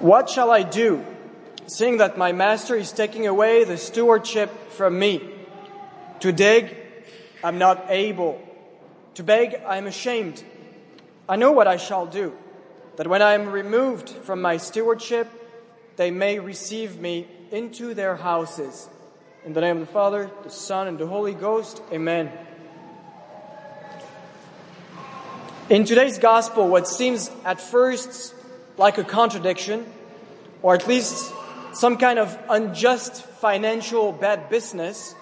What shall I do, seeing that my master is taking away the stewardship from me? To dig, I'm not able. To beg, I am ashamed. I know what I shall do, that when I am removed from my stewardship, they may receive me into their houses. In the name of the Father, the Son, and the Holy Ghost, amen. In today's gospel, what seems at first like a contradiction, or at least some kind of unjust financial bad business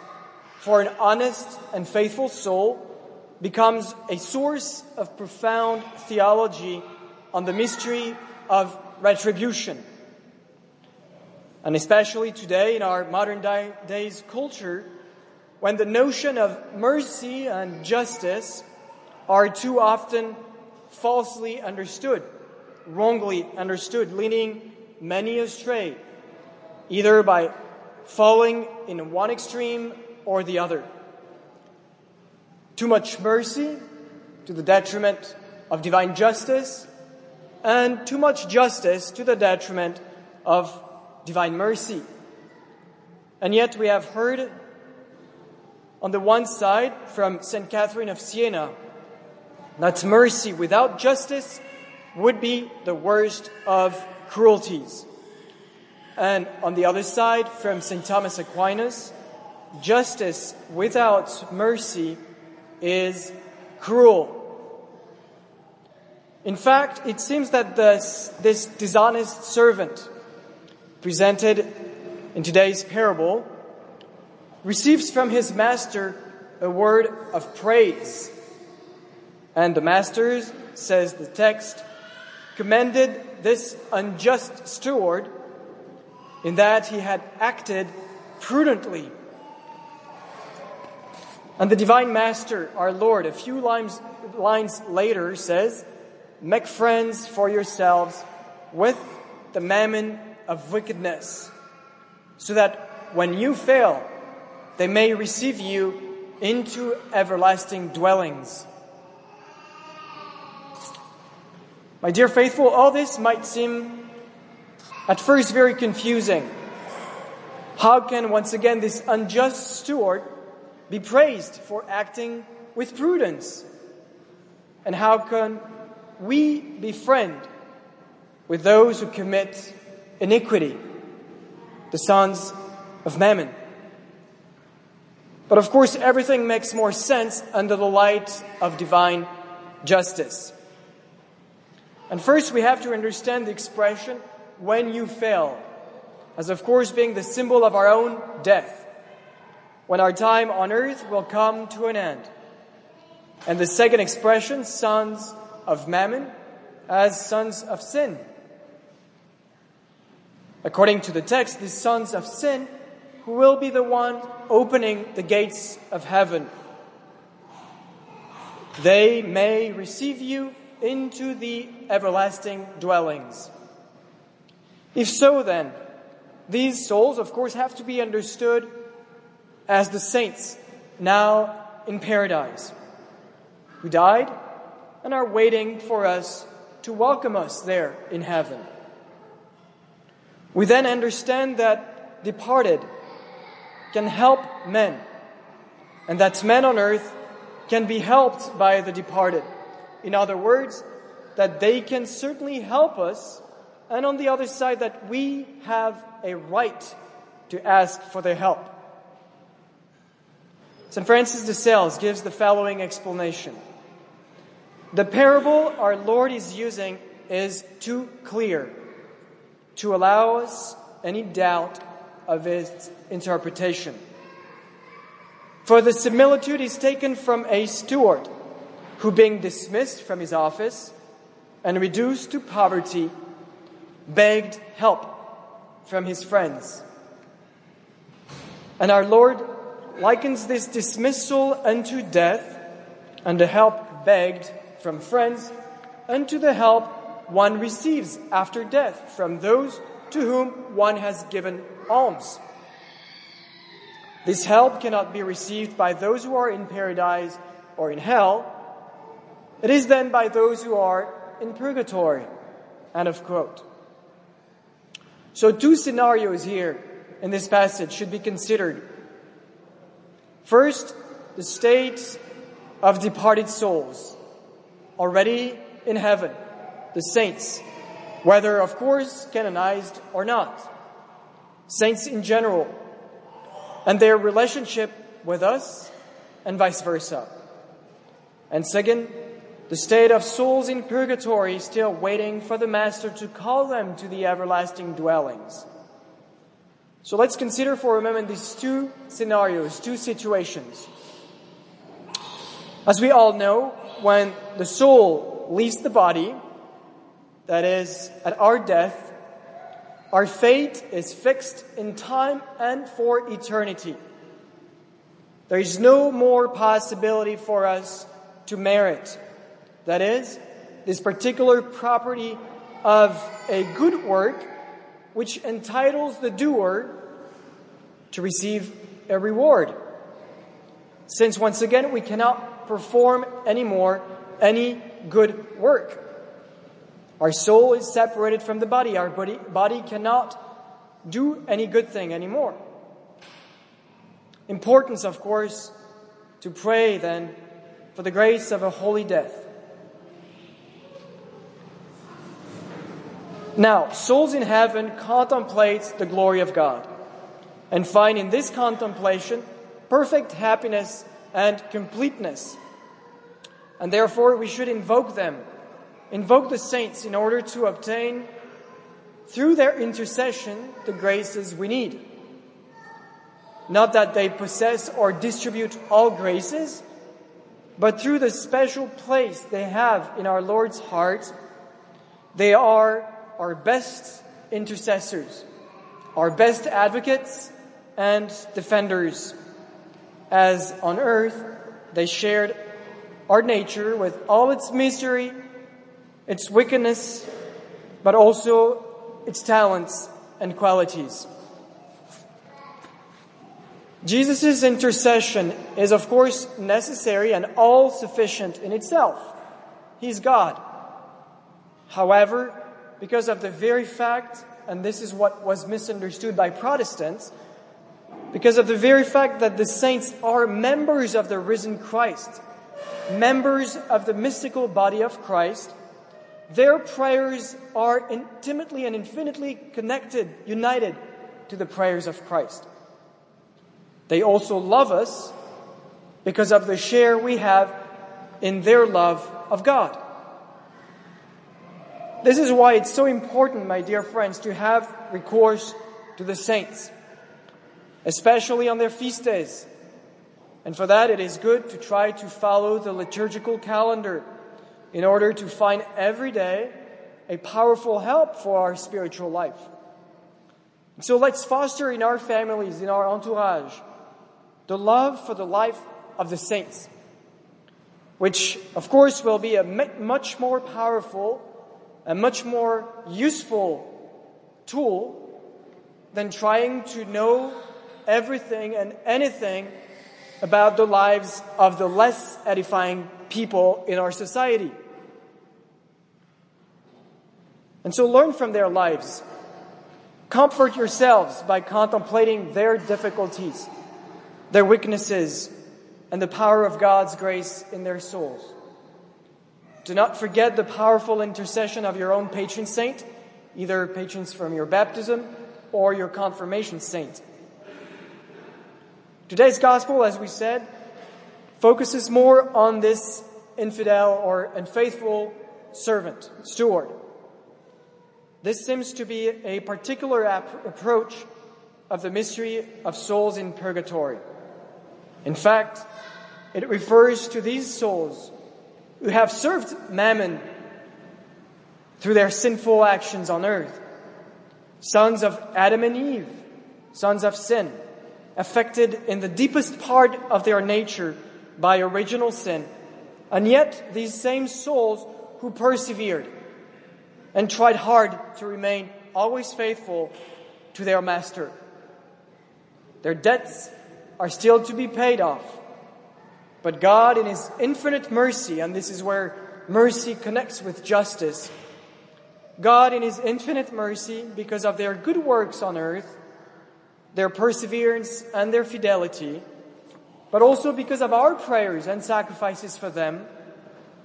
for an honest and faithful soul, becomes a source of profound theology on the mystery of retribution. And especially today in our modern days culture, when the notion of mercy and justice are too often falsely understood, wrongly understood, leading many astray, either by falling in one extreme or the other. Too much mercy to the detriment of divine justice, and too much justice to the detriment of divine mercy. And yet we have heard on the one side from St. Catherine of Siena that mercy without justice would be the worst of cruelties. And on the other side from St. Thomas Aquinas, justice without mercy is cruel. In fact, it seems that this, this dishonest servant presented in today's parable receives from his master a word of praise. And the master, says the text, commended this unjust steward in that he had acted prudently. And the divine master, our Lord, a few lines, lines later says, make friends for yourselves with the mammon of wickedness, so that when you fail, they may receive you into everlasting dwellings. My dear faithful, all this might seem at first very confusing. How can once again this unjust steward be praised for acting with prudence? And how can we befriend with those who commit iniquity, the sons of Mammon. But of course, everything makes more sense under the light of divine justice. And first, we have to understand the expression, when you fail, as of course being the symbol of our own death, when our time on earth will come to an end. And the second expression, sons of Mammon, as sons of sin, According to the text, the sons of sin who will be the one opening the gates of heaven. They may receive you into the everlasting dwellings. If so, then, these souls, of course, have to be understood as the saints now in paradise, who died and are waiting for us to welcome us there in heaven. We then understand that departed can help men, and that men on earth can be helped by the departed. In other words, that they can certainly help us, and on the other side, that we have a right to ask for their help. St. Francis de Sales gives the following explanation. The parable our Lord is using is too clear to allow us any doubt of its interpretation. For the similitude is taken from a steward who, being dismissed from his office and reduced to poverty, begged help from his friends. And our Lord likens this dismissal unto death and the help begged from friends unto the help one receives after death from those to whom one has given alms. This help cannot be received by those who are in paradise or in hell. It is then by those who are in purgatory. End of quote. So two scenarios here in this passage should be considered. First, the state of departed souls already in heaven, the saints, whether of course canonized or not, saints in general, and their relationship with us and vice versa. And second, the state of souls in purgatory still waiting for the Master to call them to the everlasting dwellings. So let's consider for a moment these two scenarios, two situations. As we all know, when the soul leaves the body, that is, at our death, our fate is fixed in time and for eternity. There is no more possibility for us to merit. That is, this particular property of a good work which entitles the doer to receive a reward. Since once again we cannot perform anymore any good work. Our soul is separated from the body. Our body, body cannot do any good thing anymore. Importance, of course, to pray then for the grace of a holy death. Now, souls in heaven contemplate the glory of God and find in this contemplation perfect happiness and completeness. And therefore, we should invoke them, invoke the saints in order to obtain, through their intercession, the graces we need. Not that they possess or distribute all graces, but through the special place they have in our Lord's heart, they are our best intercessors, our best advocates and defenders as on earth they shared our nature with all its misery, its wickedness, but also its talents and qualities. Jesus' intercession is of course necessary and all sufficient in itself. He's God. However, because of the very fact, and this is what was misunderstood by Protestants, because of the very fact that the saints are members of the risen Christ, members of the mystical body of Christ, their prayers are intimately and infinitely connected, united to the prayers of Christ. They also love us because of the share we have in their love of God. This is why it's so important, my dear friends, to have recourse to the saints especially on their feast days. And for that, it is good to try to follow the liturgical calendar in order to find every day a powerful help for our spiritual life. So let's foster in our families, in our entourage, the love for the life of the saints, which of course will be a much more powerful and much more useful tool than trying to know everything and anything about the lives of the less edifying people in our society. And so learn from their lives. Comfort yourselves by contemplating their difficulties, their weaknesses, and the power of God's grace in their souls. Do not forget the powerful intercession of your own patron saint, either patrons from your baptism or your confirmation saint. Today's gospel, as we said, focuses more on this infidel or unfaithful servant, steward. This seems to be a particular ap- approach of the mystery of souls in purgatory. In fact, it refers to these souls who have served mammon through their sinful actions on earth. Sons of Adam and Eve, sons of sin affected in the deepest part of their nature by original sin. And yet, these same souls who persevered and tried hard to remain always faithful to their master. Their debts are still to be paid off. But God, in His infinite mercy, and this is where mercy connects with justice, God, in His infinite mercy, because of their good works on earth, their perseverance and their fidelity, but also because of our prayers and sacrifices for them,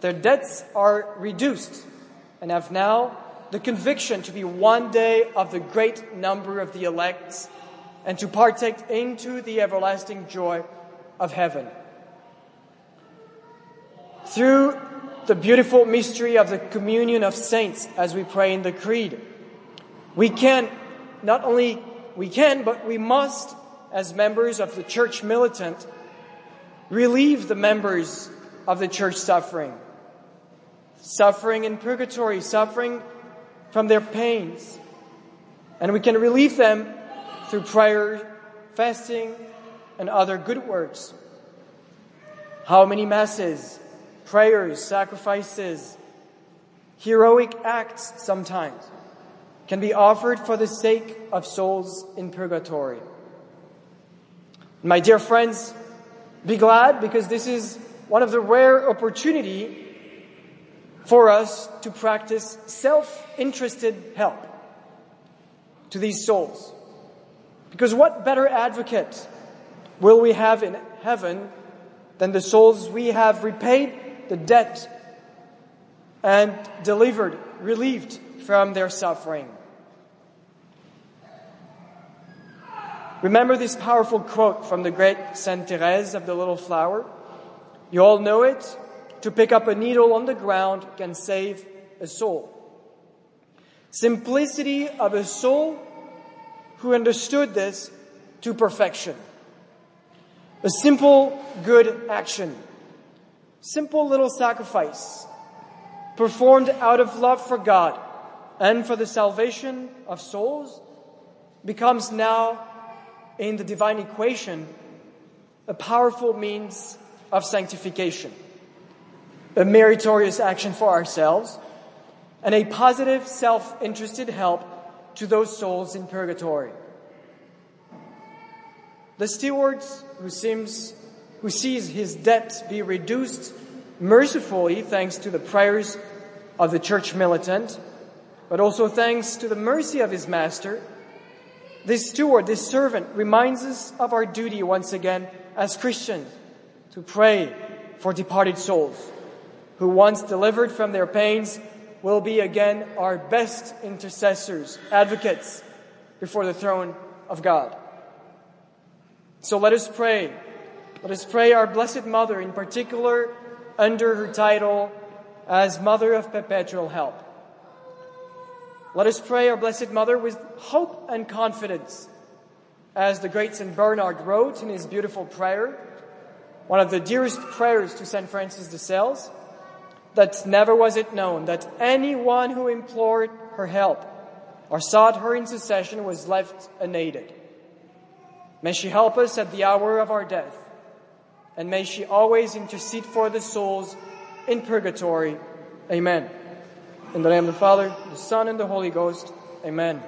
their debts are reduced and have now the conviction to be one day of the great number of the elect and to partake into the everlasting joy of heaven. Through the beautiful mystery of the communion of saints as we pray in the creed, we can not only we can, but we must, as members of the church militant, relieve the members of the church suffering. Suffering in purgatory, suffering from their pains. And we can relieve them through prayer, fasting, and other good works. How many masses, prayers, sacrifices, heroic acts sometimes can be offered for the sake of souls in purgatory. My dear friends, be glad because this is one of the rare opportunity for us to practice self-interested help to these souls. Because what better advocate will we have in heaven than the souls we have repaid the debt and delivered, relieved from their suffering? Remember this powerful quote from the great Saint Therese of the Little Flower? You all know it. To pick up a needle on the ground can save a soul. Simplicity of a soul who understood this to perfection. A simple good action. Simple little sacrifice performed out of love for God and for the salvation of souls becomes now in the divine equation a powerful means of sanctification, a meritorious action for ourselves, and a positive self-interested help to those souls in purgatory. The steward who seems, who sees his debt be reduced mercifully thanks to the prayers of the church militant, but also thanks to the mercy of his master, this steward, this servant reminds us of our duty once again as Christians to pray for departed souls who once delivered from their pains will be again our best intercessors, advocates before the throne of God. So let us pray. Let us pray our Blessed Mother in particular under her title as Mother of Perpetual Help. Let us pray our Blessed Mother with hope and confidence. As the great St. Bernard wrote in his beautiful prayer, one of the dearest prayers to St. Francis de Sales, that never was it known that anyone who implored her help or sought her intercession was left unaided. May she help us at the hour of our death, and may she always intercede for the souls in purgatory. Amen. In the name of the Father, the Son, and the Holy Ghost. Amen.